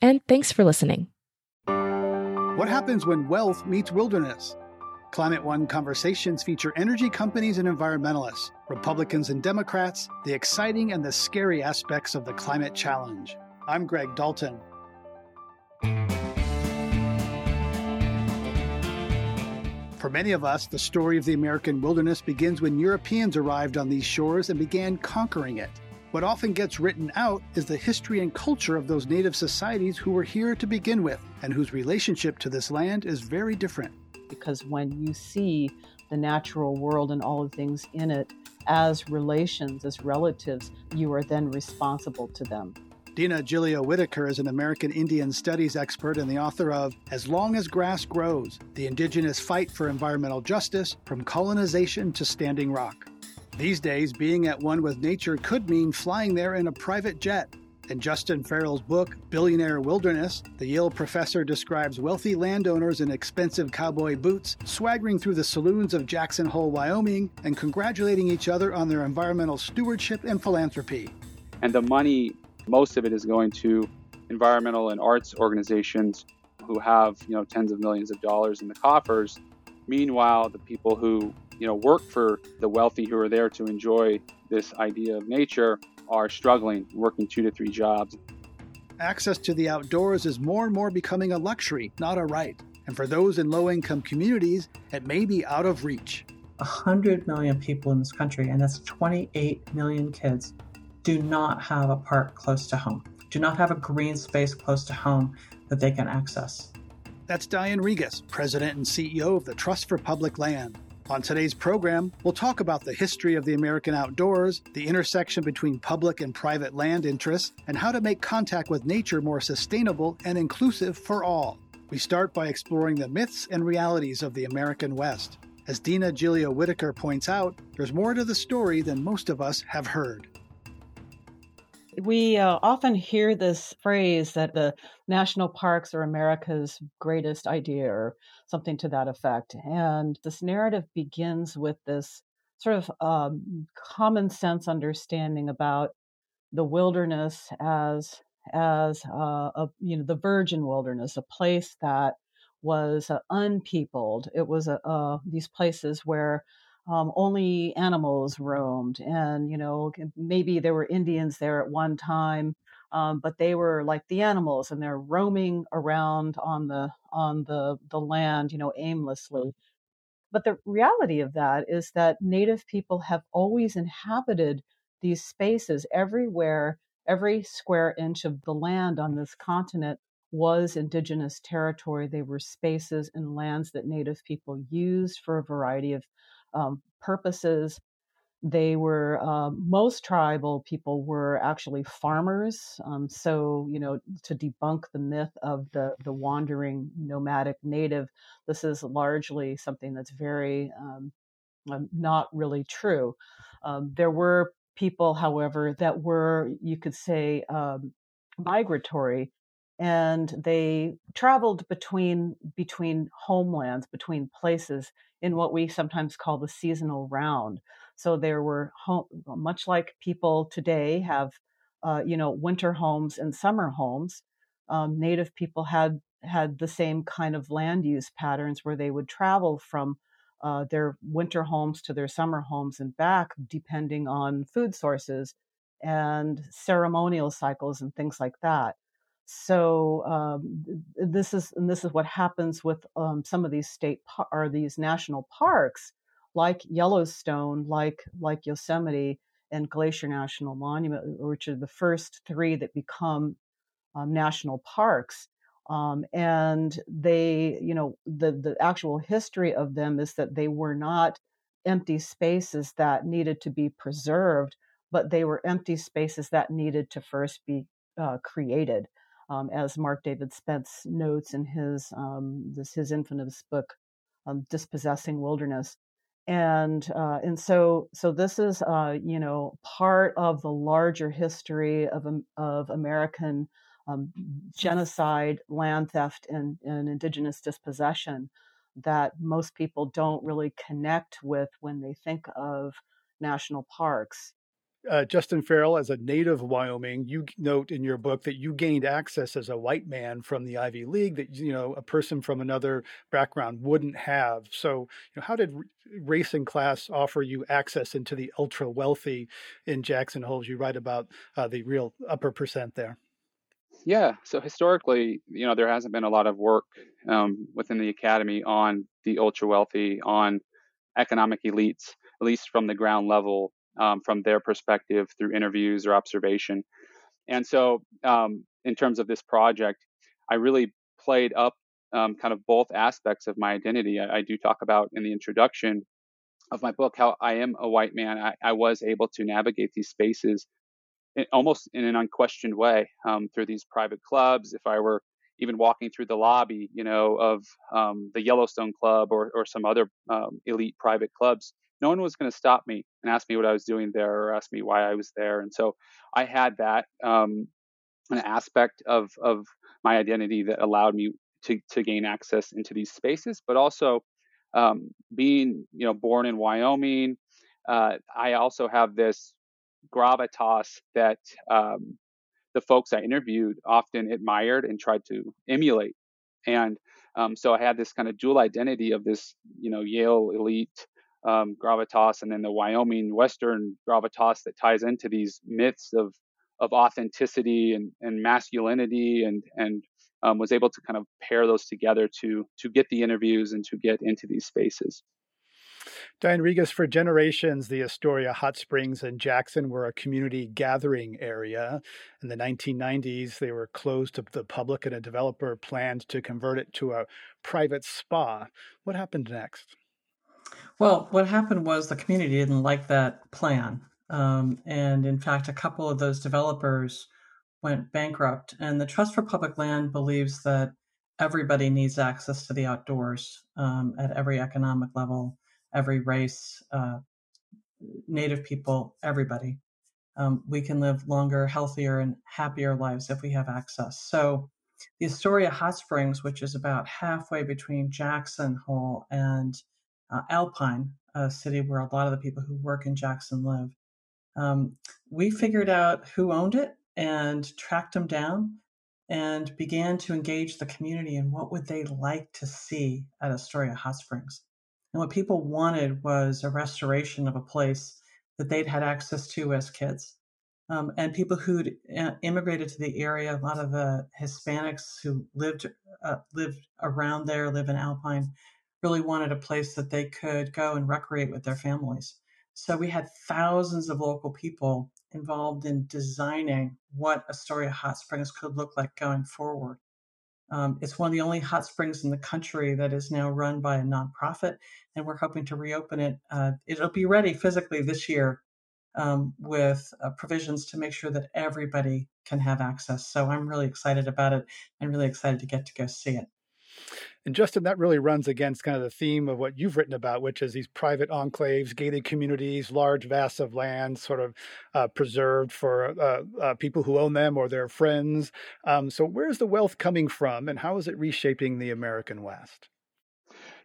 and thanks for listening. What happens when wealth meets wilderness? Climate One conversations feature energy companies and environmentalists, Republicans and Democrats, the exciting and the scary aspects of the climate challenge. I'm Greg Dalton. For many of us, the story of the American wilderness begins when Europeans arrived on these shores and began conquering it. What often gets written out is the history and culture of those native societies who were here to begin with and whose relationship to this land is very different. Because when you see the natural world and all the things in it as relations, as relatives, you are then responsible to them. Dina Gilio Whitaker is an American Indian studies expert and the author of As Long as Grass Grows The Indigenous Fight for Environmental Justice From Colonization to Standing Rock. These days, being at one with nature could mean flying there in a private jet. In Justin Farrell's book, Billionaire Wilderness, the Yale professor describes wealthy landowners in expensive cowboy boots swaggering through the saloons of Jackson Hole, Wyoming, and congratulating each other on their environmental stewardship and philanthropy. And the money most of it is going to environmental and arts organizations who have, you know, tens of millions of dollars in the coffers. Meanwhile, the people who, you know, work for the wealthy who are there to enjoy this idea of nature are struggling, working two to three jobs. Access to the outdoors is more and more becoming a luxury, not a right. And for those in low income communities, it may be out of reach. 100 million people in this country, and that's 28 million kids, do not have a park close to home, do not have a green space close to home that they can access. That's Diane Regas, President and CEO of the Trust for Public Land. On today's program, we'll talk about the history of the American outdoors, the intersection between public and private land interests, and how to make contact with nature more sustainable and inclusive for all. We start by exploring the myths and realities of the American West. As Dina Gilio Whitaker points out, there's more to the story than most of us have heard we uh, often hear this phrase that the national parks are America's greatest idea or something to that effect. And this narrative begins with this sort of um, common sense understanding about the wilderness as as uh, a you know the virgin wilderness, a place that was uh, unpeopled. It was uh, these places where um, only animals roamed, and you know maybe there were Indians there at one time, um, but they were like the animals, and they're roaming around on the on the the land, you know, aimlessly. But the reality of that is that Native people have always inhabited these spaces everywhere. Every square inch of the land on this continent was indigenous territory. They were spaces and lands that Native people used for a variety of um, purposes. They were uh, most tribal people were actually farmers. Um, so you know to debunk the myth of the the wandering nomadic native, this is largely something that's very um, um not really true. Um, there were people, however, that were you could say um, migratory and they traveled between between homelands between places in what we sometimes call the seasonal round. So there were home, much like people today have, uh, you know, winter homes and summer homes. Um, native people had had the same kind of land use patterns where they would travel from uh, their winter homes to their summer homes and back, depending on food sources and ceremonial cycles and things like that. So um, this is and this is what happens with um, some of these state par- or these national parks, like Yellowstone, like like Yosemite and Glacier National Monument, which are the first three that become um, national parks. Um, and they, you know, the the actual history of them is that they were not empty spaces that needed to be preserved, but they were empty spaces that needed to first be uh, created, um, as Mark David Spence notes in his um, this his infamous book, um, "Dispossessing Wilderness." And uh, and so so this is uh, you know part of the larger history of of American um, genocide, land theft, and, and indigenous dispossession that most people don't really connect with when they think of national parks. Uh, Justin Farrell, as a native Wyoming, you note in your book that you gained access as a white man from the Ivy League that you know a person from another background wouldn't have. So, you know, how did race and class offer you access into the ultra wealthy in Jackson Hole? You write about uh, the real upper percent there. Yeah, so historically, you know, there hasn't been a lot of work um, within the academy on the ultra wealthy, on economic elites, at least from the ground level, um, from their perspective through interviews or observation. And so, um, in terms of this project, I really played up um, kind of both aspects of my identity. I, I, do talk about in the introduction of my book how I am a white man. I, I was able to navigate these spaces almost in an unquestioned way um, through these private clubs. If I were even walking through the lobby, you know, of um, the Yellowstone Club or, or some other um, elite private clubs, no one was going to stop me and ask me what I was doing there or ask me why I was there. And so I had that um, an aspect of of my identity that allowed me to to gain access into these spaces, but also um, being you know born in Wyoming. Uh, I also have this gravitas that um, the folks I interviewed often admired and tried to emulate. And um, so I had this kind of dual identity of this, you know, Yale elite um, gravitas and then the Wyoming Western gravitas that ties into these myths of of authenticity and, and masculinity and and um, was able to kind of pair those together to to get the interviews and to get into these spaces. Diane Regas, for generations, the Astoria Hot Springs and Jackson were a community gathering area. In the 1990s, they were closed to the public, and a developer planned to convert it to a private spa. What happened next? Well, what happened was the community didn't like that plan. Um, and in fact, a couple of those developers went bankrupt. And the Trust for Public Land believes that everybody needs access to the outdoors um, at every economic level every race, uh, Native people, everybody. Um, we can live longer, healthier, and happier lives if we have access. So, the Astoria Hot Springs, which is about halfway between Jackson Hole and uh, Alpine, a city where a lot of the people who work in Jackson live, um, we figured out who owned it and tracked them down and began to engage the community in what would they like to see at Astoria Hot Springs. And what people wanted was a restoration of a place that they'd had access to as kids. Um, and people who'd immigrated to the area, a lot of the Hispanics who lived uh, lived around there, live in Alpine, really wanted a place that they could go and recreate with their families. So we had thousands of local people involved in designing what Astoria Hot Springs could look like going forward. Um, it's one of the only hot springs in the country that is now run by a nonprofit, and we're hoping to reopen it. Uh, it'll be ready physically this year um, with uh, provisions to make sure that everybody can have access. So I'm really excited about it and really excited to get to go see it. And Justin, that really runs against kind of the theme of what you've written about, which is these private enclaves, gated communities, large vast of land, sort of uh, preserved for uh, uh, people who own them or their friends. Um, so, where's the wealth coming from, and how is it reshaping the American West?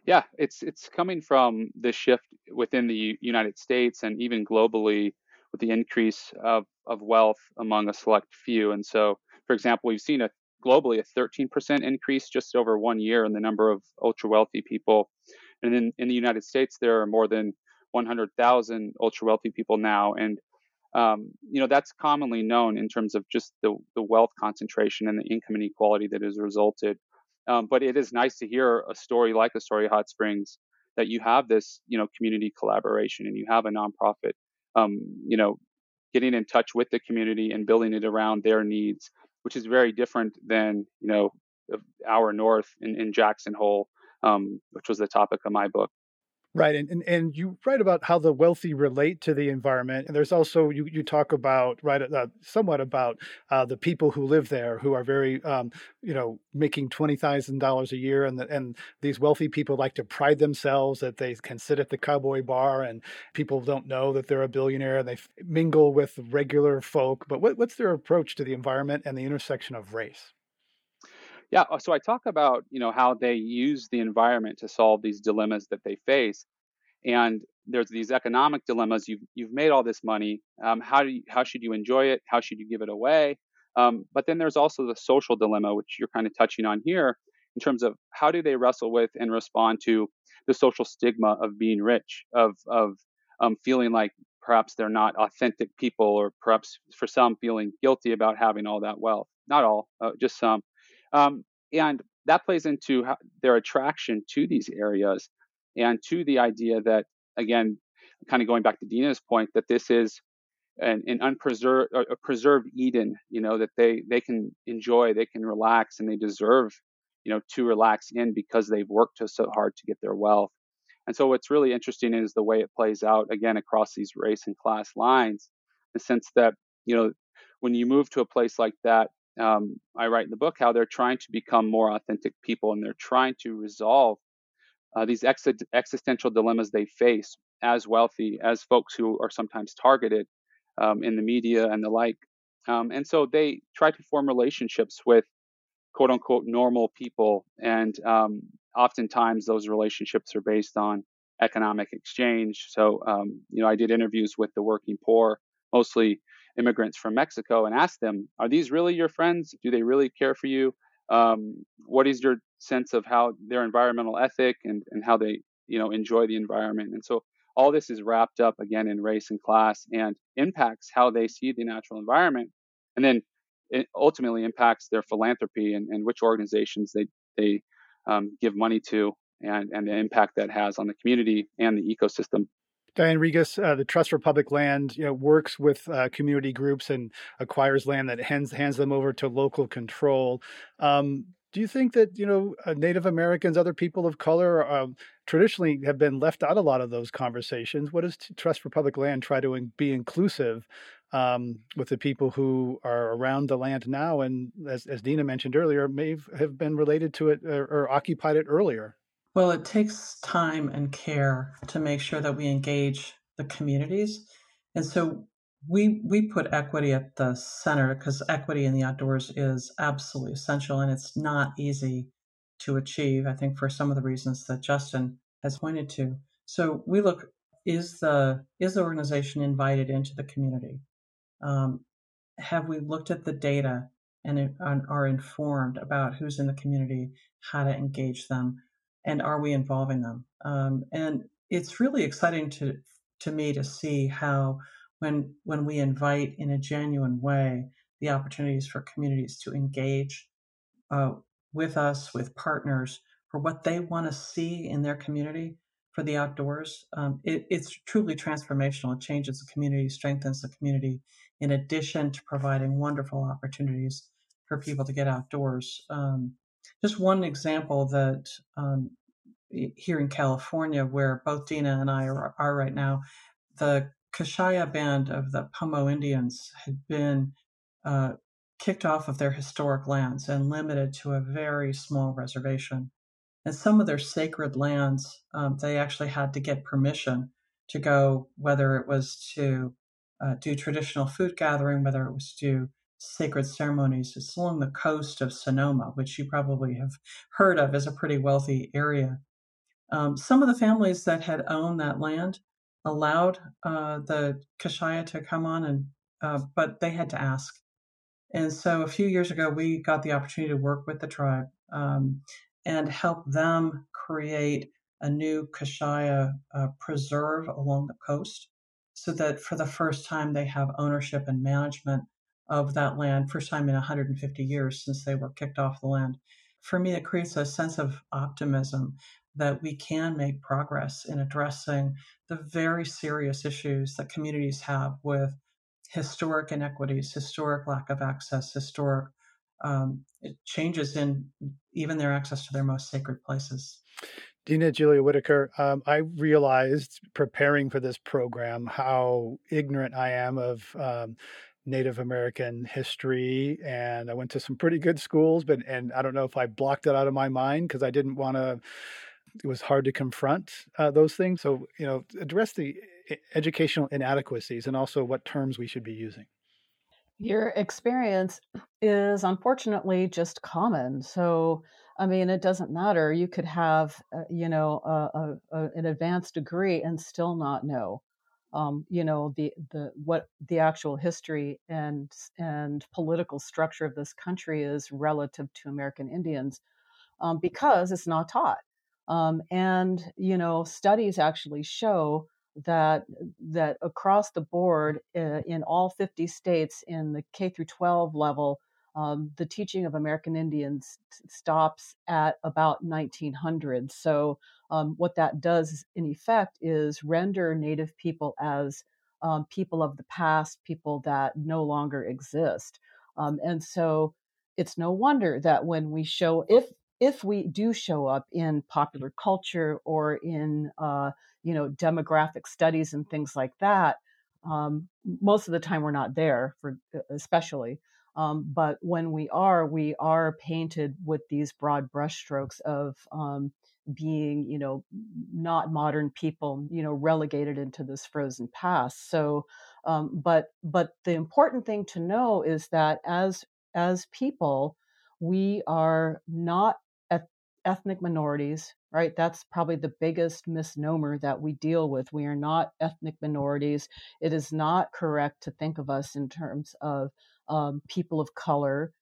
Yeah, it's it's coming from the shift within the United States and even globally with the increase of, of wealth among a select few. And so, for example, we've seen a globally a 13% increase just over one year in the number of ultra wealthy people. And in, in the United States, there are more than 100,000 ultra wealthy people now. And, um, you know, that's commonly known in terms of just the, the wealth concentration and the income inequality that has resulted. Um, but it is nice to hear a story like the story of Hot Springs that you have this, you know, community collaboration and you have a nonprofit, um, you know, getting in touch with the community and building it around their needs, which is very different than, you know, our north in, in Jackson Hole, um, which was the topic of my book. Right, and, and and you write about how the wealthy relate to the environment, and there's also you you talk about right uh, somewhat about uh, the people who live there who are very um, you know making twenty thousand dollars a year, and the, and these wealthy people like to pride themselves that they can sit at the cowboy bar, and people don't know that they're a billionaire, and they mingle with regular folk. But what, what's their approach to the environment and the intersection of race? Yeah, uh, so I talk about you know how they use the environment to solve these dilemmas that they face, and there's these economic dilemmas. You've you've made all this money. Um, how do you, how should you enjoy it? How should you give it away? Um, but then there's also the social dilemma, which you're kind of touching on here, in terms of how do they wrestle with and respond to the social stigma of being rich, of of um, feeling like perhaps they're not authentic people, or perhaps for some feeling guilty about having all that wealth. Not all, uh, just some. Um, and that plays into how, their attraction to these areas and to the idea that, again, kind of going back to Dina's point, that this is an, an unpreserved, a preserved Eden, you know, that they, they can enjoy, they can relax, and they deserve, you know, to relax in because they've worked so hard to get their wealth. And so what's really interesting is the way it plays out again across these race and class lines, the sense that, you know, when you move to a place like that, um, I write in the book how they're trying to become more authentic people and they're trying to resolve uh, these ex- existential dilemmas they face as wealthy, as folks who are sometimes targeted um, in the media and the like. Um, and so they try to form relationships with quote unquote normal people. And um, oftentimes those relationships are based on economic exchange. So, um, you know, I did interviews with the working poor, mostly immigrants from Mexico and ask them, are these really your friends? Do they really care for you? Um, what is your sense of how their environmental ethic and, and how they, you know, enjoy the environment? And so all this is wrapped up again in race and class and impacts how they see the natural environment. And then it ultimately impacts their philanthropy and, and which organizations they, they um, give money to and, and the impact that has on the community and the ecosystem. Diane Regas, uh, the Trust for Public Land, you know, works with uh, community groups and acquires land that hands hands them over to local control. Um, do you think that you know uh, Native Americans, other people of color, um, traditionally have been left out a lot of those conversations? What does Trust for Public Land try to in- be inclusive um, with the people who are around the land now, and as, as Dina mentioned earlier, may have been related to it or, or occupied it earlier? Well, it takes time and care to make sure that we engage the communities. And so we we put equity at the center because equity in the outdoors is absolutely essential and it's not easy to achieve, I think for some of the reasons that Justin has pointed to. So we look is the is the organization invited into the community? Um, have we looked at the data and, and are informed about who's in the community, how to engage them? And are we involving them? Um, and it's really exciting to to me to see how when when we invite in a genuine way the opportunities for communities to engage uh, with us with partners for what they want to see in their community for the outdoors um, it, it's truly transformational it changes the community strengthens the community in addition to providing wonderful opportunities for people to get outdoors um, just one example that um, here in California, where both Dina and I are, are right now, the Kashaya band of the Pomo Indians had been uh, kicked off of their historic lands and limited to a very small reservation. And some of their sacred lands, um, they actually had to get permission to go, whether it was to uh, do traditional food gathering, whether it was to sacred ceremonies. It's along the coast of Sonoma, which you probably have heard of as a pretty wealthy area. Um, some of the families that had owned that land allowed uh, the Kashaya to come on, and uh, but they had to ask. And so a few years ago, we got the opportunity to work with the tribe um, and help them create a new Kashaya uh, preserve along the coast so that for the first time they have ownership and management of that land, first time in 150 years since they were kicked off the land. For me, it creates a sense of optimism that we can make progress in addressing the very serious issues that communities have with historic inequities, historic lack of access, historic um, changes in even their access to their most sacred places. Dina Gilio Whitaker, um, I realized preparing for this program how ignorant I am of um, Native American history, and I went to some pretty good schools, but and I don't know if I blocked it out of my mind because I didn't want to. It was hard to confront uh, those things. So you know, address the educational inadequacies and also what terms we should be using. Your experience is unfortunately just common. So I mean, it doesn't matter. You could have, uh, you know, a, a, an advanced degree and still not know, um, you know, the the what the actual history and and political structure of this country is relative to American Indians, um, because it's not taught. Um, and you know, studies actually show that that across the board uh, in all 50 states in the K through 12 level um, the teaching of American Indians stops at about 1900. So, um, what that does in effect is render Native people as um, people of the past, people that no longer exist. Um, and so, it's no wonder that when we show, if if we do show up in popular culture or in uh, you know demographic studies and things like that, um, most of the time we're not there for especially. Um, but when we are, we are painted with these broad brushstrokes of um, being, you know, not modern people, you know, relegated into this frozen past. So, um, but but the important thing to know is that as as people, we are not ethnic minorities, right? That's probably the biggest misnomer that we deal with. We are not ethnic minorities. It is not correct to think of us in terms of um, people of color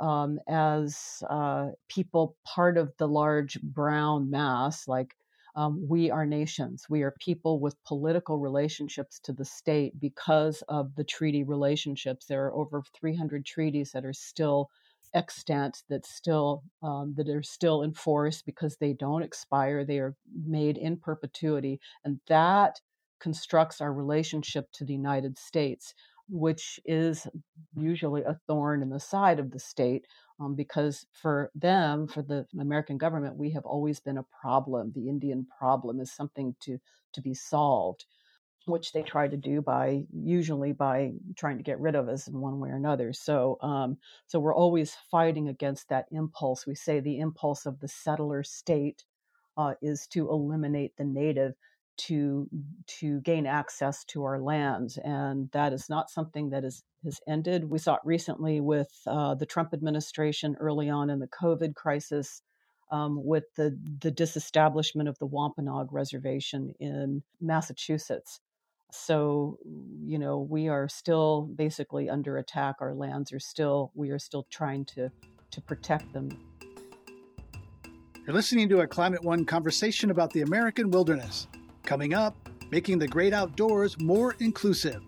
um, as uh, people part of the large brown mass. Like um, we are nations, we are people with political relationships to the state because of the treaty relationships. There are over 300 treaties that are still extant that still um, that are still in force because they don't expire they are made in perpetuity and that constructs our relationship to the united states which is usually a thorn in the side of the state um, because for them, for the American government, we have always been a problem. The Indian problem is something to to be solved, which they try to do by usually by trying to get rid of us in one way or another. So, um, so we're always fighting against that impulse. We say the impulse of the settler state uh, is to eliminate the native to to gain access to our lands, and that is not something that is has ended. We saw it recently with uh, the Trump administration early on in the COVID crisis. Um, with the, the disestablishment of the Wampanoag Reservation in Massachusetts. So, you know, we are still basically under attack. Our lands are still, we are still trying to, to protect them. You're listening to a Climate One conversation about the American wilderness. Coming up, making the great outdoors more inclusive.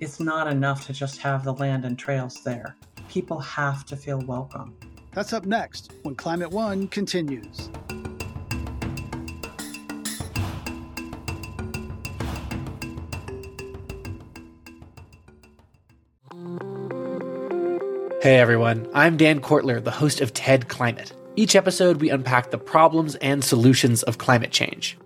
It's not enough to just have the land and trails there. People have to feel welcome. That's up next when Climate One continues. Hey everyone, I'm Dan Kwartler, the host of TED Climate. Each episode, we unpack the problems and solutions of climate change.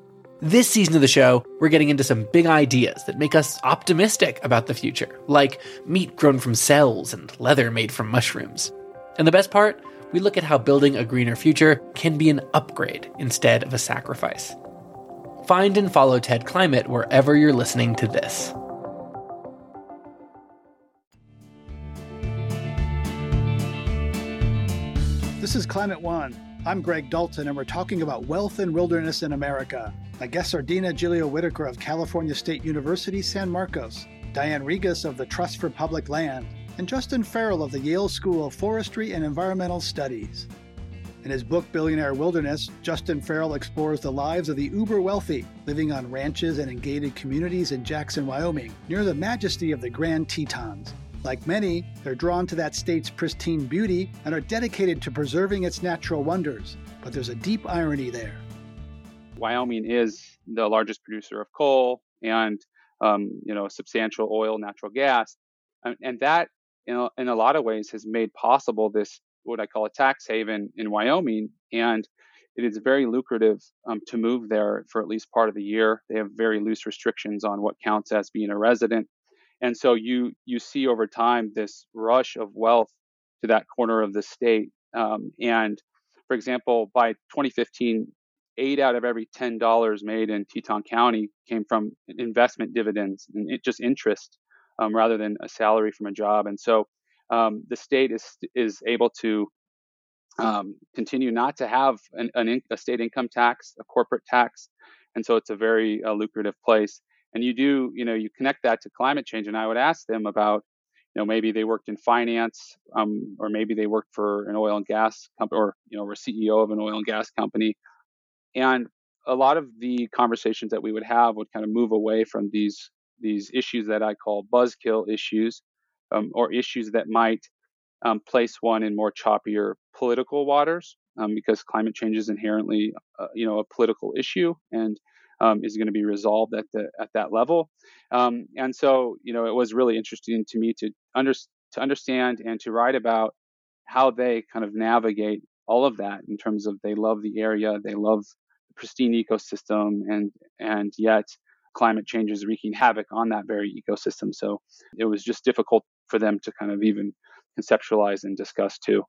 This season of the show, we're getting into some big ideas that make us optimistic about the future, like meat grown from cells and leather made from mushrooms. And the best part, we look at how building a greener future can be an upgrade instead of a sacrifice. Find and follow TED Climate wherever you're listening to this. This is Climate One. I'm Greg Dalton, and we're talking about wealth and wilderness in America. My guests are Dina Gilio Whitaker of California State University, San Marcos, Diane Regas of the Trust for Public Land, and Justin Farrell of the Yale School of Forestry and Environmental Studies. In his book Billionaire Wilderness, Justin Farrell explores the lives of the uber wealthy living on ranches and in gated communities in Jackson, Wyoming, near the majesty of the Grand Tetons. Like many, they're drawn to that state's pristine beauty and are dedicated to preserving its natural wonders. But there's a deep irony there. Wyoming is the largest producer of coal and um, you know substantial oil, natural gas, and, and that in a, in a lot of ways has made possible this what I call a tax haven in Wyoming, and it is very lucrative um, to move there for at least part of the year. They have very loose restrictions on what counts as being a resident, and so you you see over time this rush of wealth to that corner of the state. Um, and for example, by 2015, eight out of every ten dollars made in Teton County came from investment dividends and it just interest um, rather than a salary from a job. And so um, the state is is able to um, continue not to have an, an, a state income tax, a corporate tax, and so it's a very uh, lucrative place. And you do, you know, you connect that to climate change, and I would ask them about, you know, maybe they worked in finance, um, or maybe they worked for an oil and gas company, or you know, were CEO of an oil and gas company, and a lot of the conversations that we would have would kind of move away from these these issues that I call buzzkill issues, um, or issues that might um, place one in more choppier political waters, um, because climate change is inherently, uh, you know, a political issue. And um, is going to be resolved at the at that level. Um, and so, you know, it was really interesting to me to under, to understand and to write about how they kind of navigate all of that in terms of they love the area, they love the pristine ecosystem, and and yet climate change is wreaking havoc on that very ecosystem. So it was just difficult for them to kind of even conceptualize and discuss too.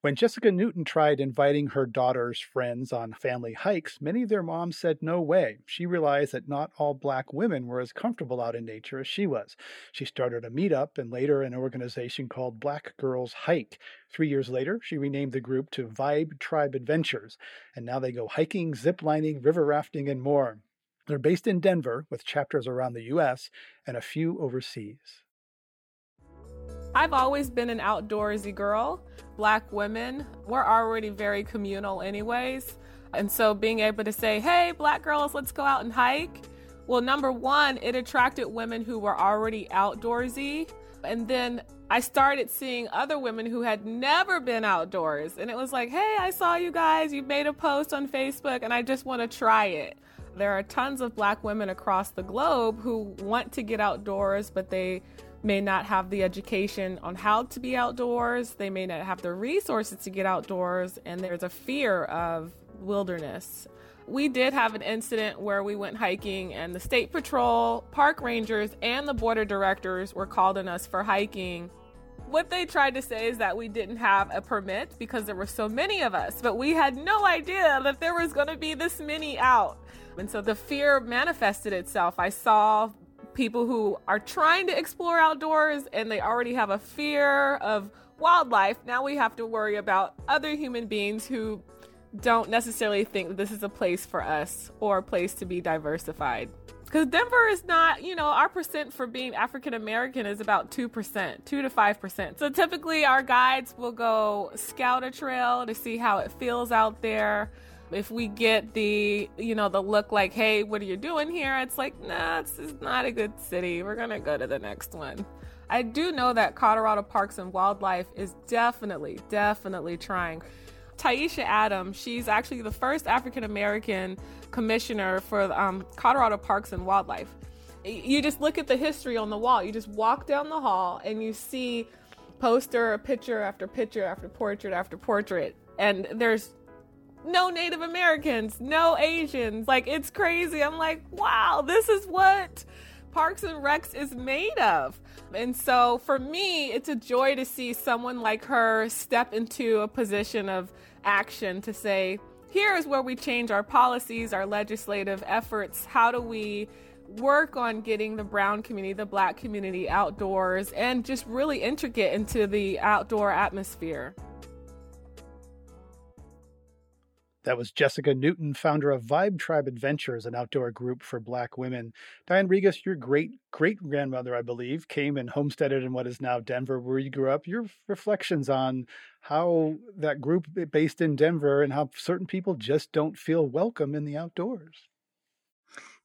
When Jessica Newton tried inviting her daughter's friends on family hikes, many of their moms said no way. She realized that not all black women were as comfortable out in nature as she was. She started a meetup and later an organization called Black Girls Hike. Three years later, she renamed the group to Vibe Tribe Adventures, and now they go hiking, ziplining, river rafting, and more. They're based in Denver with chapters around the U.S. and a few overseas. I've always been an outdoorsy girl. Black women, we're already very communal, anyways. And so being able to say, hey, black girls, let's go out and hike. Well, number one, it attracted women who were already outdoorsy. And then I started seeing other women who had never been outdoors. And it was like, hey, I saw you guys. You made a post on Facebook, and I just want to try it. There are tons of black women across the globe who want to get outdoors, but they may not have the education on how to be outdoors. They may not have the resources to get outdoors, and there's a fear of wilderness. We did have an incident where we went hiking, and the state patrol, park rangers, and the border directors were called on us for hiking. What they tried to say is that we didn't have a permit because there were so many of us, but we had no idea that there was going to be this many out. And so the fear manifested itself. I saw people who are trying to explore outdoors and they already have a fear of wildlife. Now we have to worry about other human beings who don't necessarily think this is a place for us or a place to be diversified. Because Denver is not, you know, our percent for being African American is about 2%, 2 to 5%. So typically our guides will go scout a trail to see how it feels out there if we get the you know the look like hey what are you doing here? It's like nah this is not a good city. We're gonna go to the next one. I do know that colorado parks and wildlife is definitely definitely trying. Taishya adams she's actually the first african american commissioner for um, colorado parks and wildlife. You just look at the history on the wall. You just walk down the hall and you see poster picture after picture after portrait after portrait. And there's no Native Americans, no Asians. Like, it's crazy. I'm like, wow, this is what Parks and Recs is made of. And so for me, it's a joy to see someone like her step into a position of action to say, here is where we change our policies, our legislative efforts. How do we work on getting the brown community, the black community outdoors, and just really intricate into the outdoor atmosphere? That was Jessica Newton, founder of Vibe Tribe Adventures, an outdoor group for Black women. Diane Regas, your great great grandmother, I believe, came and homesteaded in what is now Denver, where you grew up. Your reflections on how that group based in Denver and how certain people just don't feel welcome in the outdoors.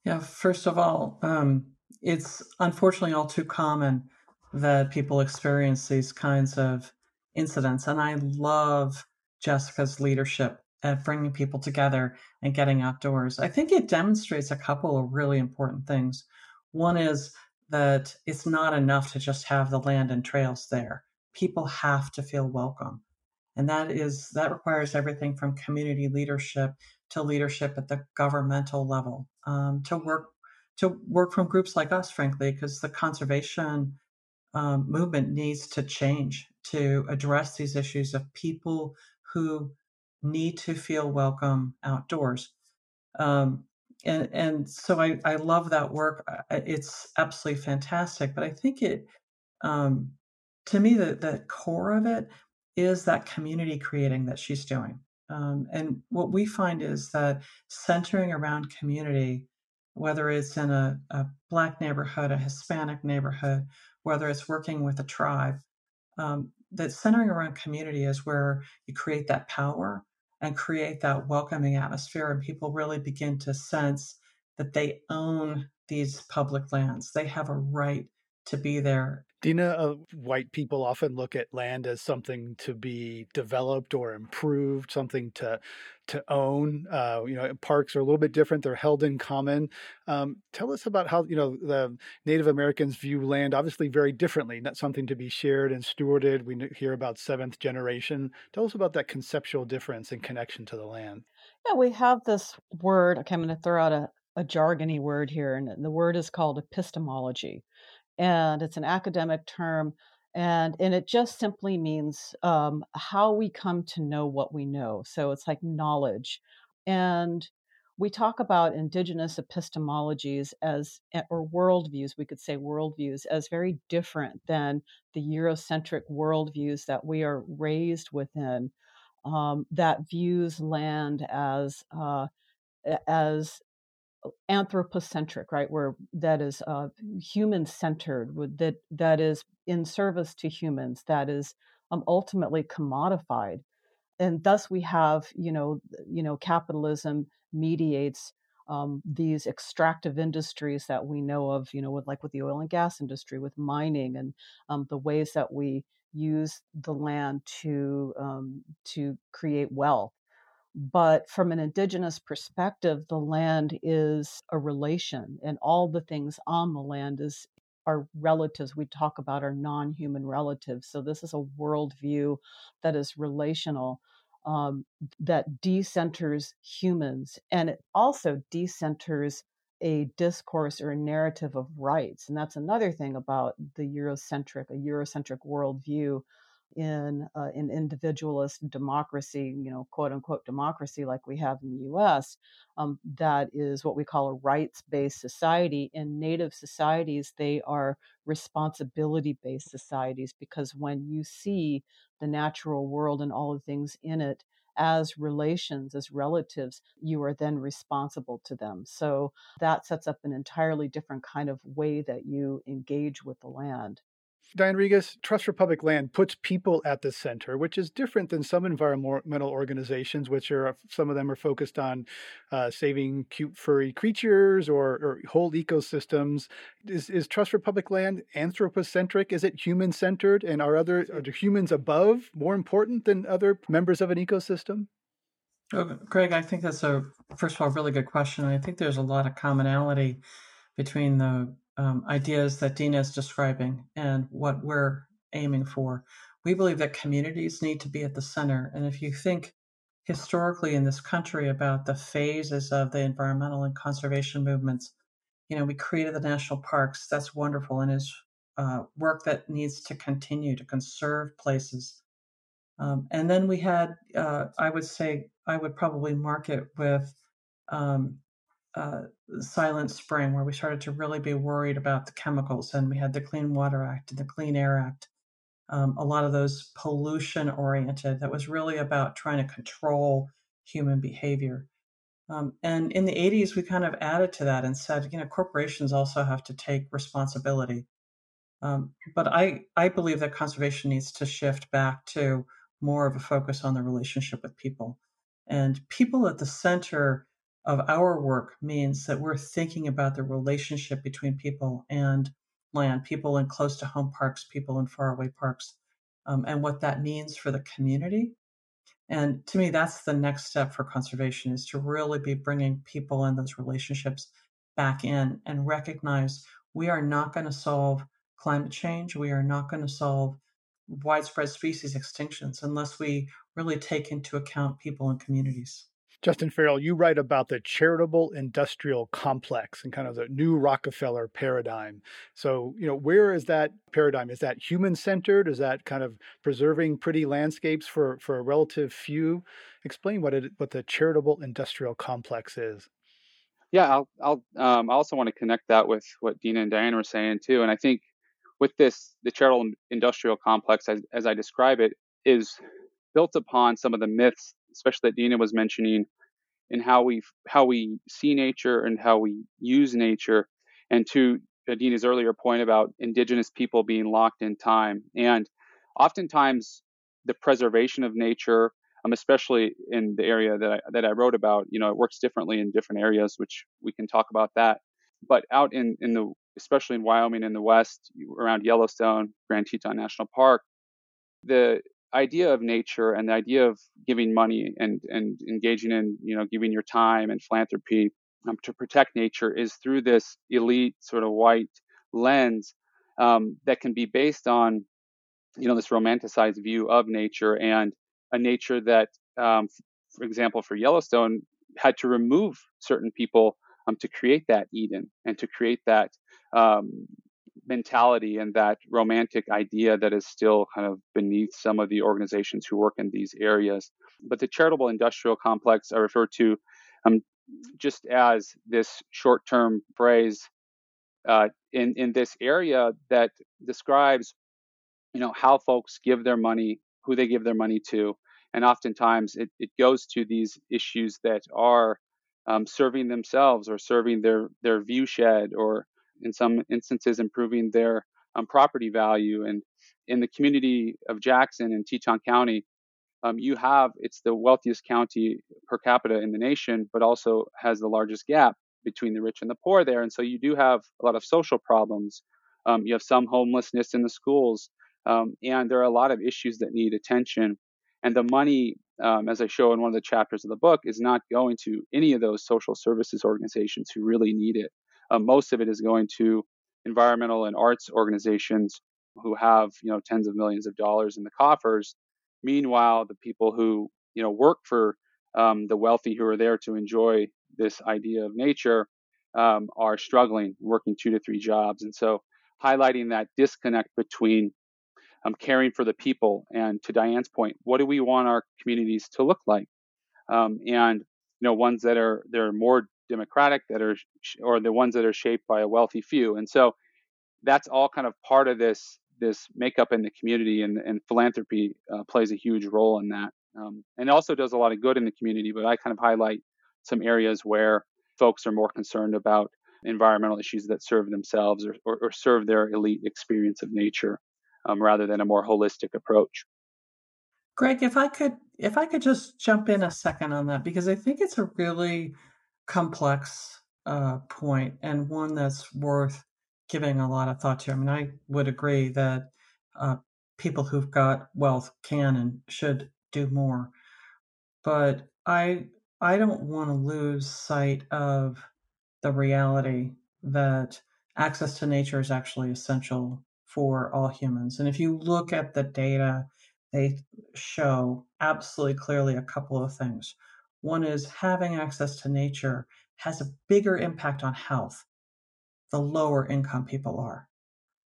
Yeah, first of all, um, it's unfortunately all too common that people experience these kinds of incidents. And I love Jessica's leadership at bringing people together and getting outdoors. I think it demonstrates a couple of really important things. One is that it's not enough to just have the land and trails there. People have to feel welcome. And that is that requires everything from community leadership to leadership at the governmental level um, to work to work from groups like us, frankly, because the conservation um, movement needs to change to address these issues of people who need to feel welcome outdoors. Um, and and so I, I love that work. It's absolutely fantastic. But I think it, um, to me, the the core of it is that community creating that she's doing. Um, and what we find is that centering around community, whether it's in a, a black neighborhood, a Hispanic neighborhood, whether it's working with a tribe, um, that centering around community is where you create that power and create that welcoming atmosphere and people really begin to sense that they own these public lands. They have a right to be there. Dina, uh, white people often look at land as something to be developed or improved, something to to own. Uh, you know, parks are a little bit different; they're held in common. Um, tell us about how you know the Native Americans view land, obviously very differently. Not something to be shared and stewarded. We hear about seventh generation. Tell us about that conceptual difference and connection to the land. Yeah, we have this word. Okay, I'm going to throw out a, a jargony word here, and the word is called epistemology and it's an academic term and and it just simply means um, how we come to know what we know so it's like knowledge and we talk about indigenous epistemologies as eh, or worldviews we could say worldviews as very different than the eurocentric worldviews that we are raised within um, that views land as uh, as anthropocentric, right? Where that is uh, human centered, that that is in service to humans, that is um, ultimately commodified, and thus we have, you know, you know, capitalism mediates um, these extractive industries that we know of, you know, with like with the oil and gas industry, with mining, and um, the ways that we use the land to um, to create wealth but from an indigenous perspective, the land is a relation, and all the things on the land is our relatives we talk about our non-human relatives. So this is a worldview that is relational, um, that decenters humans, and it also decenters a discourse or a narrative of rights. And that's another thing about the Eurocentric, a Eurocentric worldview in uh, in individualist democracy, you know, quote unquote democracy like we have in the U.S. Um, that is what we call a rights-based society. In Native societies, they are responsibility-based societies because when you see the natural world and all the things in it as relations, as relatives, you are then responsible to them. So that sets up an entirely different kind of way that you engage with the land. Diane Regas, Trust for Public Land puts people at the center, which is different than some environmental organizations, which are some of them are focused on uh, saving cute furry creatures or, or whole ecosystems. Is, is, Trust for Public Land anthropocentric? Is it human centered? And are other are humans above more important than other members of an ecosystem? Oh, Greg, I think that's a first of all really good question. I think there's a lot of commonality between the um, ideas that Dina is describing and what we're aiming for. We believe that communities need to be at the center. And if you think historically in this country about the phases of the environmental and conservation movements, you know, we created the national parks. That's wonderful and is uh, work that needs to continue to conserve places. Um, and then we had, uh, I would say, I would probably mark it with um, uh, Silent Spring, where we started to really be worried about the chemicals, and we had the Clean Water Act and the Clean Air Act. Um, a lot of those pollution oriented that was really about trying to control human behavior. Um, and in the 80s, we kind of added to that and said, you know, corporations also have to take responsibility. Um, but I, I believe that conservation needs to shift back to more of a focus on the relationship with people and people at the center of our work means that we're thinking about the relationship between people and land, people in close to home parks, people in faraway parks, um, and what that means for the community. And to me, that's the next step for conservation is to really be bringing people and those relationships back in and recognize we are not going to solve climate change. We are not going to solve widespread species extinctions unless we really take into account people and communities. Justin Farrell, you write about the charitable industrial complex and kind of the new Rockefeller paradigm. So, you know, where is that paradigm? Is that human centered? Is that kind of preserving pretty landscapes for, for a relative few? Explain what it what the charitable industrial complex is. Yeah, I'll, I'll um, I also want to connect that with what Dina and Diane were saying too. And I think with this, the charitable industrial complex, as, as I describe it, is built upon some of the myths, especially that Dina was mentioning, in how we how we see nature and how we use nature, and to Dina's earlier point about indigenous people being locked in time, and oftentimes the preservation of nature, um, especially in the area that I, that I wrote about, you know, it works differently in different areas, which we can talk about that. But out in in the especially in Wyoming in the west, around Yellowstone, Grand Teton National Park, the idea of nature and the idea of giving money and, and engaging in, you know, giving your time and philanthropy um, to protect nature is through this elite sort of white lens um, that can be based on, you know, this romanticized view of nature and a nature that, um, for example, for Yellowstone, had to remove certain people um, to create that Eden and to create that um, mentality and that romantic idea that is still kind of beneath some of the organizations who work in these areas. But the charitable industrial complex I refer to um, just as this short term phrase uh, in, in this area that describes you know how folks give their money who they give their money to and oftentimes it, it goes to these issues that are um, serving themselves or serving their their view shed or in some instances improving their um, property value. And in the community of Jackson in Teton County, um, you have it's the wealthiest county per capita in the nation, but also has the largest gap between the rich and the poor there. And so you do have a lot of social problems. Um, you have some homelessness in the schools, um, and there are a lot of issues that need attention. And the money, um, as I show in one of the chapters of the book, is not going to any of those social services organizations who really need it. Uh, most of it is going to environmental and arts organizations who have you know tens of millions of dollars in the coffers. Meanwhile, the people who you know work for um, the wealthy who are there to enjoy this idea of nature um, are struggling, working two to three jobs, and so highlighting that disconnect between um, caring for the people and to Diane's point, what do we want our communities to look like? Um, and you know ones that are they're more democratic that are or the ones that are shaped by a wealthy few. And so that's all kind of part of this this makeup in the community and, and philanthropy uh, plays a huge role in that. Um, and also does a lot of good in the community but i kind of highlight some areas where folks are more concerned about environmental issues that serve themselves or, or, or serve their elite experience of nature um, rather than a more holistic approach. Greg if i could if i could just jump in a second on that because i think it's a really complex uh, point and one that's worth giving a lot of thought to. I mean, I would agree that uh, people who've got wealth can and should do more, but I I don't want to lose sight of the reality that access to nature is actually essential for all humans. And if you look at the data, they show absolutely clearly a couple of things. One is having access to nature has a bigger impact on health the lower income people are.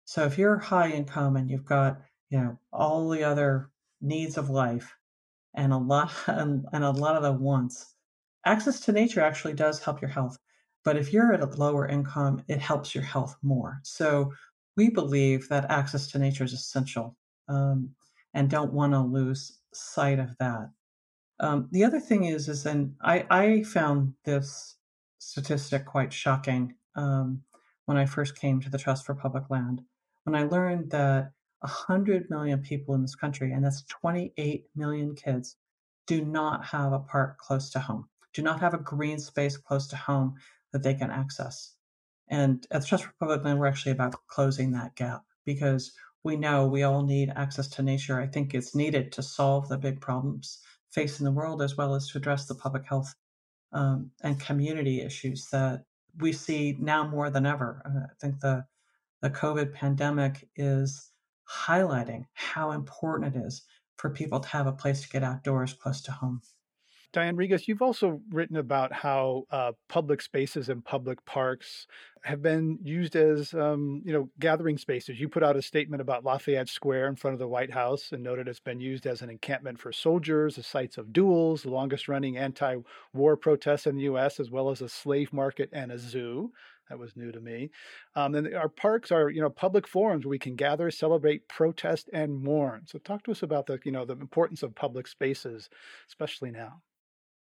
So if you're high income and you've got, you know, all the other needs of life and a lot and, and a lot of the wants, access to nature actually does help your health. But if you're at a lower income, it helps your health more. So we believe that access to nature is essential um, and don't want to lose sight of that. Um, the other thing is, is and I, I found this statistic quite shocking um, when I first came to the Trust for Public Land. When I learned that 100 million people in this country, and that's 28 million kids, do not have a park close to home, do not have a green space close to home that they can access. And at the Trust for Public Land, we're actually about closing that gap because we know we all need access to nature. I think it's needed to solve the big problems face in the world, as well as to address the public health um, and community issues that we see now more than ever. Uh, I think the the COVID pandemic is highlighting how important it is for people to have a place to get outdoors close to home. Diane Regas, you've also written about how uh, public spaces and public parks have been used as, um, you know, gathering spaces. You put out a statement about Lafayette Square in front of the White House and noted it's been used as an encampment for soldiers, the sites of duels, the longest-running anti-war protests in the U.S., as well as a slave market and a zoo. That was new to me. Um, and our parks are, you know, public forums where we can gather, celebrate, protest, and mourn. So talk to us about the, you know, the importance of public spaces, especially now.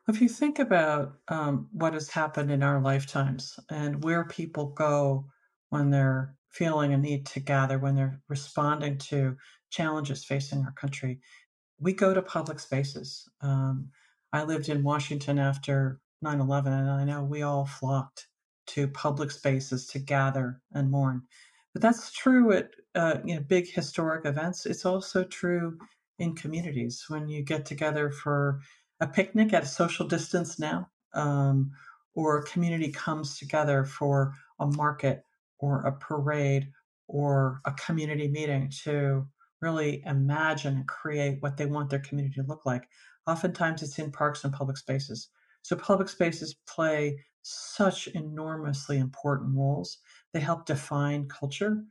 If you think about um, what has happened in our lifetimes and where people go when they're feeling a need to gather, when they're responding to challenges facing our country, we go to public spaces. Um, I lived in Washington after 9 11, and I know we all flocked to public spaces to gather and mourn. But that's true at uh, you know big historic events. It's also true in communities when you get together for a picnic at a social distance now, um, or community comes together for a market or a parade or a community meeting to really imagine and create what they want their community to look like. Oftentimes it's in parks and public spaces. So public spaces play such enormously important roles. They help define culture,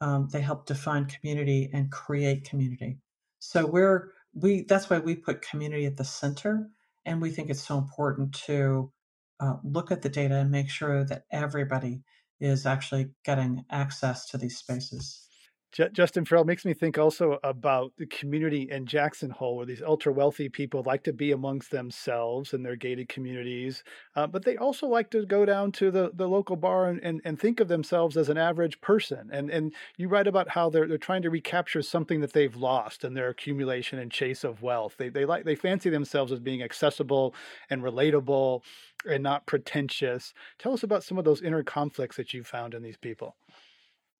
um, they help define community and create community. So we're we that's why we put community at the center, and we think it's so important to uh, look at the data and make sure that everybody is actually getting access to these spaces. J- Justin Farrell makes me think also about the community in Jackson Hole, where these ultra wealthy people like to be amongst themselves in their gated communities, uh, but they also like to go down to the, the local bar and, and, and think of themselves as an average person. And and you write about how they're they're trying to recapture something that they've lost in their accumulation and chase of wealth. They they like they fancy themselves as being accessible and relatable and not pretentious. Tell us about some of those inner conflicts that you found in these people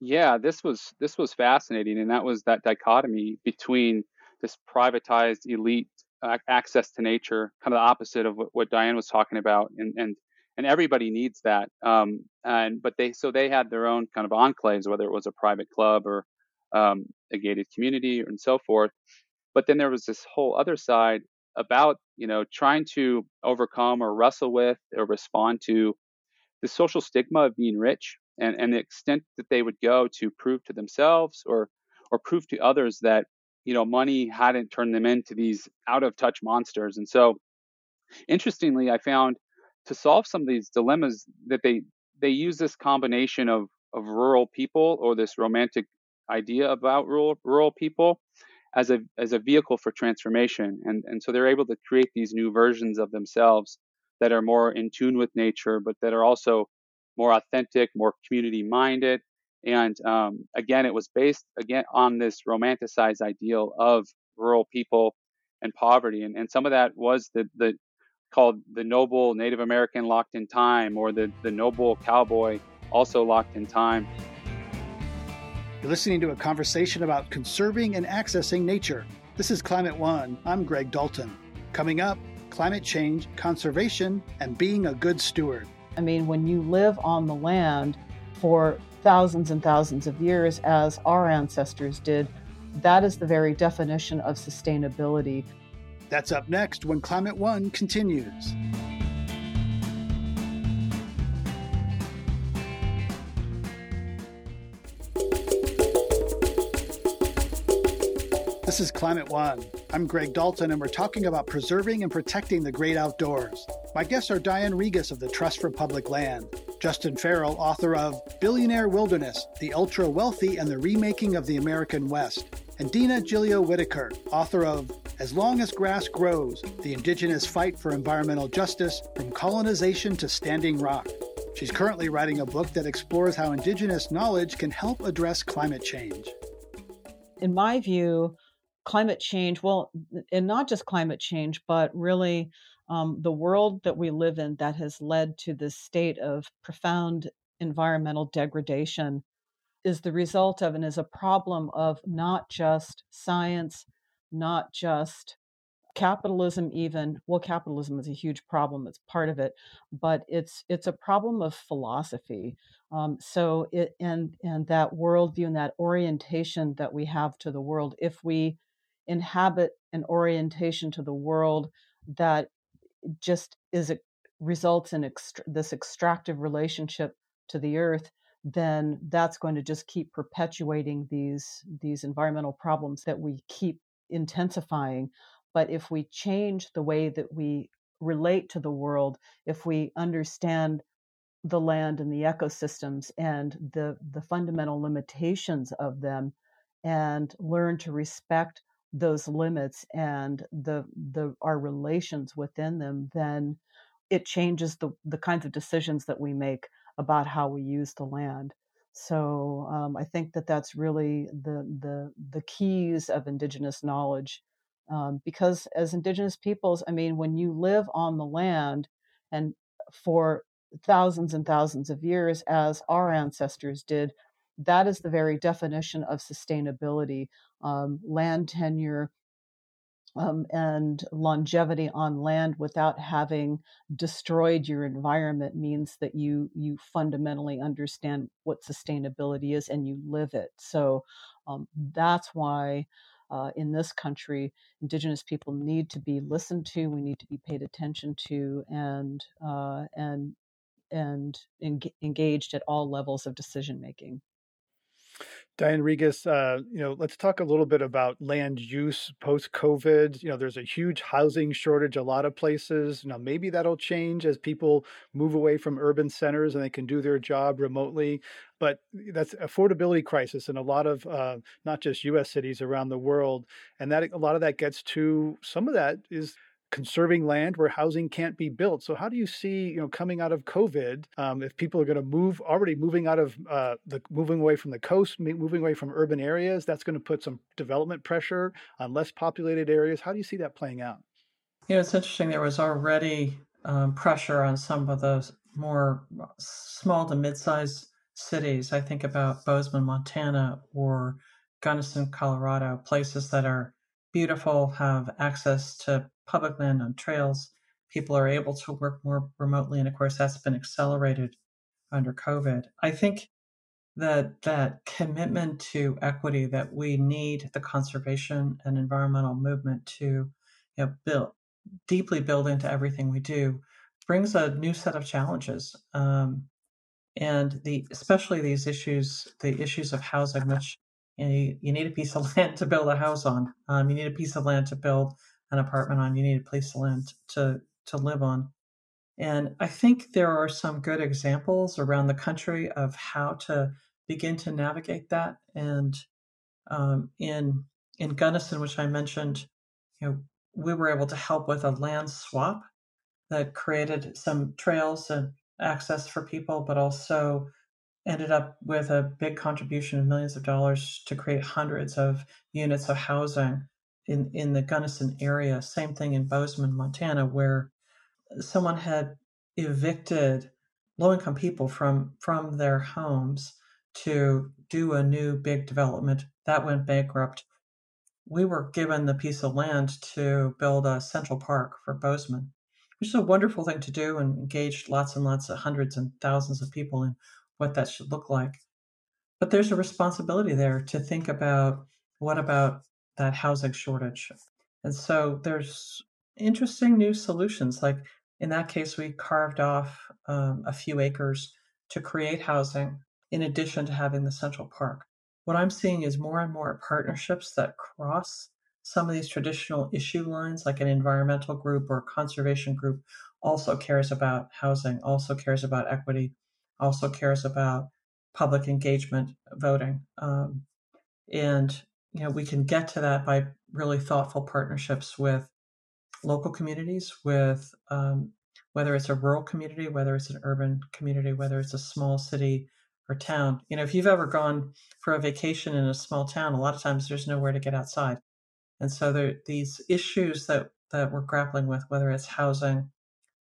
yeah, this was this was fascinating, and that was that dichotomy between this privatized elite access to nature, kind of the opposite of what, what Diane was talking about, and and and everybody needs that. Um, and but they so they had their own kind of enclaves, whether it was a private club or um, a gated community and so forth. But then there was this whole other side about you know trying to overcome or wrestle with or respond to the social stigma of being rich and, and the extent that they would go to prove to themselves or or prove to others that you know money hadn't turned them into these out of touch monsters. And so interestingly i found to solve some of these dilemmas that they they use this combination of of rural people or this romantic idea about rural rural people as a as a vehicle for transformation. And and so they're able to create these new versions of themselves that are more in tune with nature but that are also more authentic, more community minded. And um, again, it was based again on this romanticized ideal of rural people and poverty. And, and some of that was the, the called the noble Native American locked in time or the, the noble cowboy also locked in time. You're listening to a conversation about conserving and accessing nature. This is Climate One. I'm Greg Dalton. Coming up, climate change, conservation, and being a good steward. I mean, when you live on the land for thousands and thousands of years, as our ancestors did, that is the very definition of sustainability. That's up next when Climate One continues. This is Climate One. I'm Greg Dalton, and we're talking about preserving and protecting the great outdoors. My guests are Diane Regas of the Trust for Public Land, Justin Farrell, author of Billionaire Wilderness The Ultra Wealthy and the Remaking of the American West, and Dina Gilio Whitaker, author of As Long as Grass Grows The Indigenous Fight for Environmental Justice from Colonization to Standing Rock. She's currently writing a book that explores how Indigenous knowledge can help address climate change. In my view, climate change, well, and not just climate change, but really um, the world that we live in that has led to this state of profound environmental degradation is the result of and is a problem of not just science, not just capitalism even well capitalism is a huge problem it's part of it but it's it's a problem of philosophy um, so it and and that worldview and that orientation that we have to the world if we inhabit an orientation to the world that just is a, results in ext- this extractive relationship to the earth then that's going to just keep perpetuating these these environmental problems that we keep intensifying. But if we change the way that we relate to the world if we understand the land and the ecosystems and the the fundamental limitations of them and learn to respect those limits and the the our relations within them then it changes the the kinds of decisions that we make about how we use the land. So um, i think that that's really the the the keys of indigenous knowledge um, because as indigenous peoples i mean when you live on the land and for thousands and thousands of years as our ancestors did that is the very definition of sustainability um, land tenure um, and longevity on land without having destroyed your environment means that you you fundamentally understand what sustainability is and you live it. So um, that's why uh, in this country indigenous people need to be listened to we need to be paid attention to and uh, and and en- engaged at all levels of decision making Diane Regas, uh, you know, let's talk a little bit about land use post COVID. You know, there's a huge housing shortage a lot of places. Now, maybe that'll change as people move away from urban centers and they can do their job remotely. But that's affordability crisis in a lot of uh, not just U.S. cities around the world, and that a lot of that gets to some of that is conserving land where housing can't be built. So how do you see, you know, coming out of COVID, um, if people are going to move already moving out of uh, the moving away from the coast, moving away from urban areas, that's going to put some development pressure on less populated areas. How do you see that playing out? Know, it's interesting. There was already um, pressure on some of those more small to mid-sized cities. I think about Bozeman, Montana, or Gunnison, Colorado, places that are beautiful, have access to public land on trails. People are able to work more remotely. And of course, that's been accelerated under COVID. I think that that commitment to equity that we need the conservation and environmental movement to you know, build deeply build into everything we do brings a new set of challenges um, and the especially these issues the issues of housing which you, know, you, you, need a piece of land to build a house on um, you need a piece of land to build an apartment on. You need a place to land to to live on. And I think there are some good examples around the country of how to begin to navigate that. And um, in in Gunnison, which I mentioned, you know, we were able to help with a land swap that created some trails and access for people, but also ended up with a big contribution of millions of dollars to create hundreds of units of housing in, in the Gunnison area. Same thing in Bozeman, Montana, where someone had evicted low income people from, from their homes to do a new big development. That went bankrupt. We were given the piece of land to build a central park for Bozeman, which is a wonderful thing to do and engaged lots and lots of hundreds and thousands of people in what that should look like. But there's a responsibility there to think about what about that housing shortage. And so there's interesting new solutions. Like in that case, we carved off um, a few acres to create housing in addition to having the central park. What I'm seeing is more and more partnerships that cross some of these traditional issue lines, like an environmental group or conservation group, also cares about housing, also cares about equity, also cares about public engagement voting. Um, and you know, we can get to that by really thoughtful partnerships with local communities, with um, whether it's a rural community, whether it's an urban community, whether it's a small city or town. You know, if you've ever gone for a vacation in a small town, a lot of times there's nowhere to get outside. And so there these issues that that we're grappling with, whether it's housing,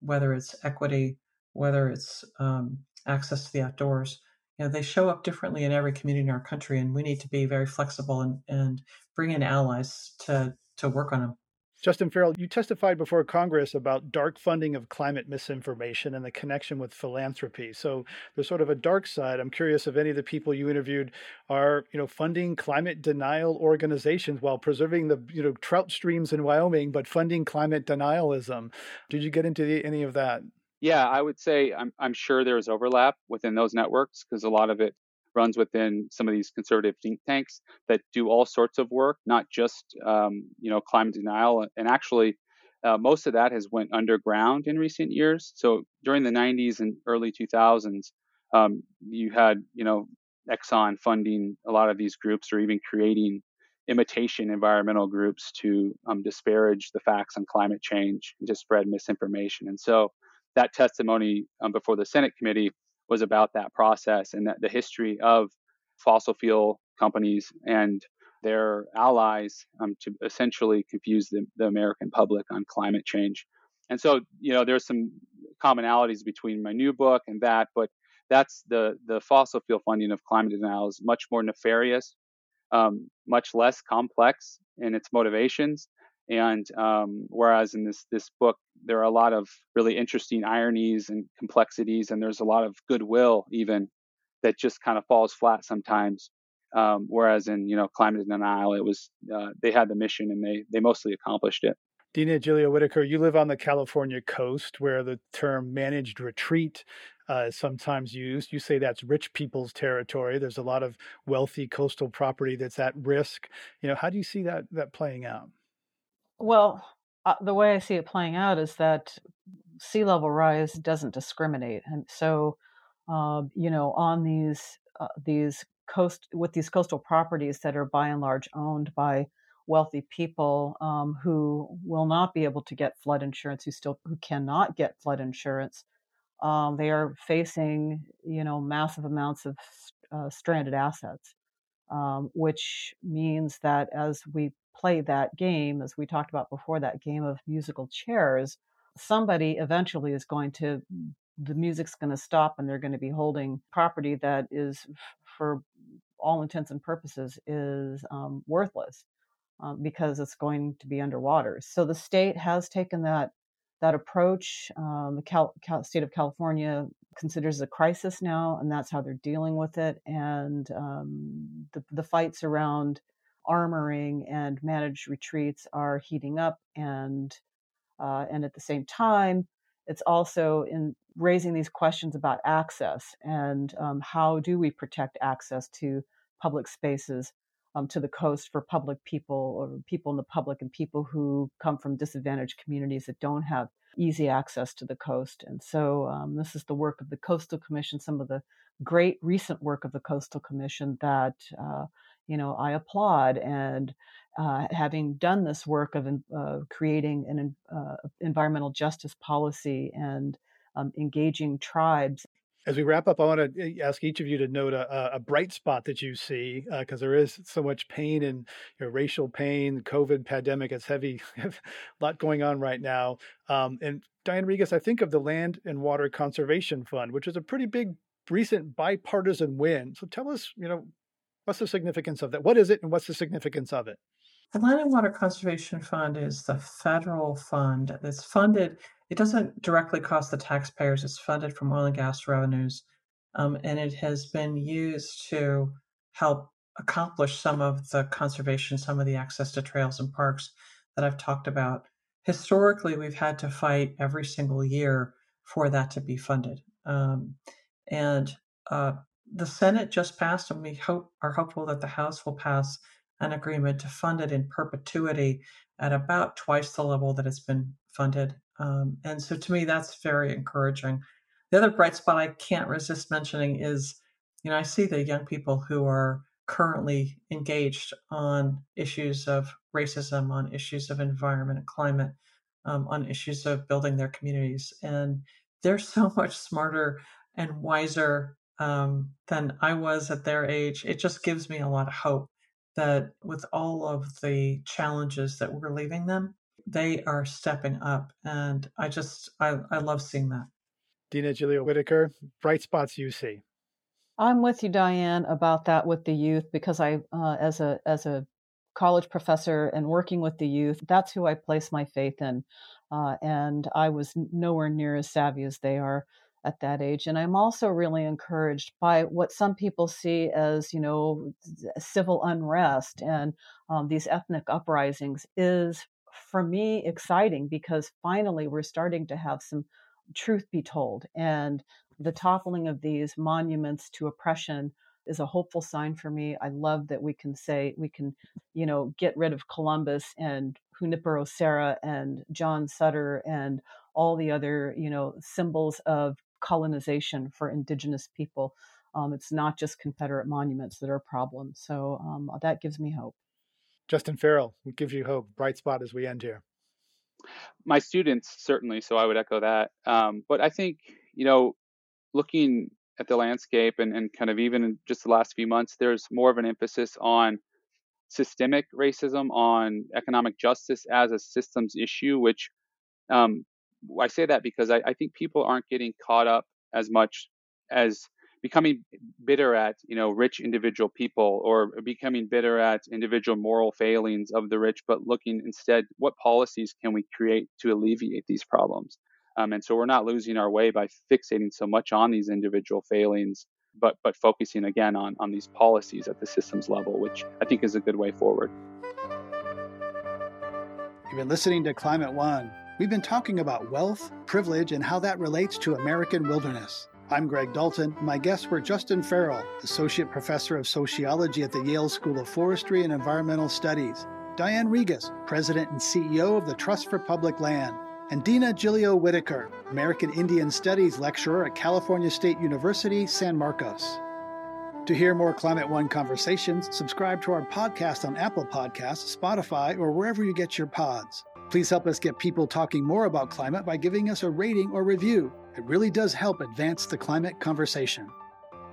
whether it's equity, whether it's um, access to the outdoors, you know, they show up differently in every community in our country, and we need to be very flexible and, and bring in allies to to work on them. Justin Farrell, you testified before Congress about dark funding of climate misinformation and the connection with philanthropy. So there's sort of a dark side. I'm curious if any of the people you interviewed are, you know, funding climate denial organizations while preserving the, you know, trout streams in Wyoming, but funding climate denialism. Did you get into the, any of that? Yeah, I would say I'm, I'm sure there's overlap within those networks because a lot of it runs within some of these conservative think tanks that do all sorts of work, not just um, you know climate denial. And actually, uh, most of that has went underground in recent years. So during the 90s and early 2000s, um, you had you know Exxon funding a lot of these groups, or even creating imitation environmental groups to um, disparage the facts on climate change and to spread misinformation. And so that testimony um, before the Senate committee was about that process and that the history of fossil fuel companies and their allies um, to essentially confuse the, the, American public on climate change. And so, you know, there's some commonalities between my new book and that, but that's the the fossil fuel funding of climate denial is much more nefarious, um, much less complex in its motivations, and um, whereas in this this book, there are a lot of really interesting ironies and complexities, and there's a lot of goodwill even that just kind of falls flat sometimes. Um, whereas in you know climate denial, it was uh, they had the mission and they they mostly accomplished it. Dina Gilio Whitaker, you live on the California coast where the term managed retreat uh, is sometimes used. You say that's rich people's territory. There's a lot of wealthy coastal property that's at risk. You know, how do you see that that playing out? Well, uh, the way I see it playing out is that sea level rise doesn't discriminate, and so uh, you know on these uh, these coast with these coastal properties that are by and large owned by wealthy people um, who will not be able to get flood insurance, who still who cannot get flood insurance. Um, they are facing you know massive amounts of uh, stranded assets, um, which means that as we play that game, as we talked about before, that game of musical chairs, somebody eventually is going to, the music's going to stop and they're going to be holding property that is, for all intents and purposes, is um, worthless um, because it's going to be underwater. So the state has taken that that approach. Um, the Cal- Cal- state of California considers a crisis now, and that's how they're dealing with it. And um, the, the fights around armoring and managed retreats are heating up and uh, and at the same time it's also in raising these questions about access and um, how do we protect access to public spaces um, to the coast for public people or people in the public and people who come from disadvantaged communities that don't have easy access to the coast. And so um, this is the work of the Coastal Commission, some of the great recent work of the Coastal Commission that uh, you know, I applaud. And uh, having done this work of uh, creating an uh, environmental justice policy and um, engaging tribes. As we wrap up, I want to eh, ask each of you to note a, a bright spot that you see, because uh, there is so much pain and you know, racial pain, COVID pandemic. It's heavy, a lot going on right now. Um, and Diane Regas, I think of the Land and Water Conservation Fund, which is a pretty big recent bipartisan win. So tell us, you know, What's the significance of that? What is it and what's the significance of it? The Land and Water Conservation Fund is the federal fund that's funded. It doesn't directly cost the taxpayers, it's funded from oil and gas revenues. Um, and it has been used to help accomplish some of the conservation, some of the access to trails and parks that I've talked about. Historically, we've had to fight every single year for that to be funded. Um, and uh, the Senate just passed, and we hope are hopeful that the House will pass an agreement to fund it in perpetuity at about twice the level that it's been funded. Um, and so, to me, that's very encouraging. The other bright spot I can't resist mentioning is, you know, I see the young people who are currently engaged on issues of racism, on issues of environment and climate, um, on issues of building their communities, and they're so much smarter and wiser um, than I was at their age. It just gives me a lot of hope that with all of the challenges that we're leaving them, they are stepping up. And I just, I, I love seeing that. Dina Gilio Whitaker, bright spots you see. I'm with you, Diane, about that with the youth because I, uh, as a as a college professor and working with the youth, that's who I place my faith in. Uh, and I was nowhere near as savvy as they are at that age. And I'm also really encouraged by what some people see as, you know, civil unrest and um, these ethnic uprisings is for me exciting because finally we're starting to have some truth be told. And the toppling of these monuments to oppression is a hopeful sign for me. I love that we can say we can, you know, get rid of Columbus and Junipero Serra and John Sutter and all the other, you know, symbols of colonization for indigenous people. Um, it's not just Confederate monuments that are a problem. So um, that gives me hope. Justin Farrell, it gives you hope. Bright spot as we end here. My students certainly, so I would echo that. Um, but I think you know, looking at the landscape and, and kind of even in just the last few months, there's more of an emphasis on systemic racism, on economic justice as a systems issue, which um, I say that because I, I, think people aren't getting caught up as much as becoming bitter at you know rich individual people or becoming bitter at individual moral failings of the rich, but looking instead what policies can we create to alleviate these problems. Um, and so we're not losing our way by fixating so much on these individual failings, but but focusing again on on these policies at the systems level, which I think is a good way forward. You've been listening to Climate One. We've been talking about wealth, privilege, and how that relates to American wilderness. I'm Greg Dalton. My guests were Justin Farrell, Associate Professor of Sociology at the Yale School of Forestry and Environmental Studies, Diane Regas, President and CEO of the Trust for Public Land, and Dina Gilio Whitaker, American Indian Studies lecturer at California State University, San Marcos. To hear more Climate One conversations, subscribe to our podcast on Apple Podcasts, Spotify, or wherever you get your pods. Please help us get people talking more about climate by giving us a rating or review. It really does help advance the climate conversation.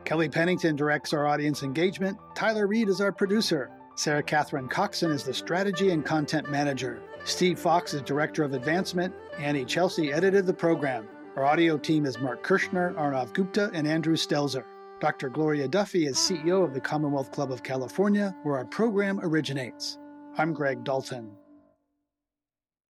Kelly Pennington directs our audience engagement. Tyler Reed is our producer. Sarah Catherine Coxon is the strategy and content manager. Steve Fox is director of advancement. Annie Chelsea edited the program. Our audio team is Mark Kirschner, Arnav Gupta, and Andrew Stelzer. Dr. Gloria Duffy is CEO of the Commonwealth Club of California, where our program originates. I'm Greg Dalton.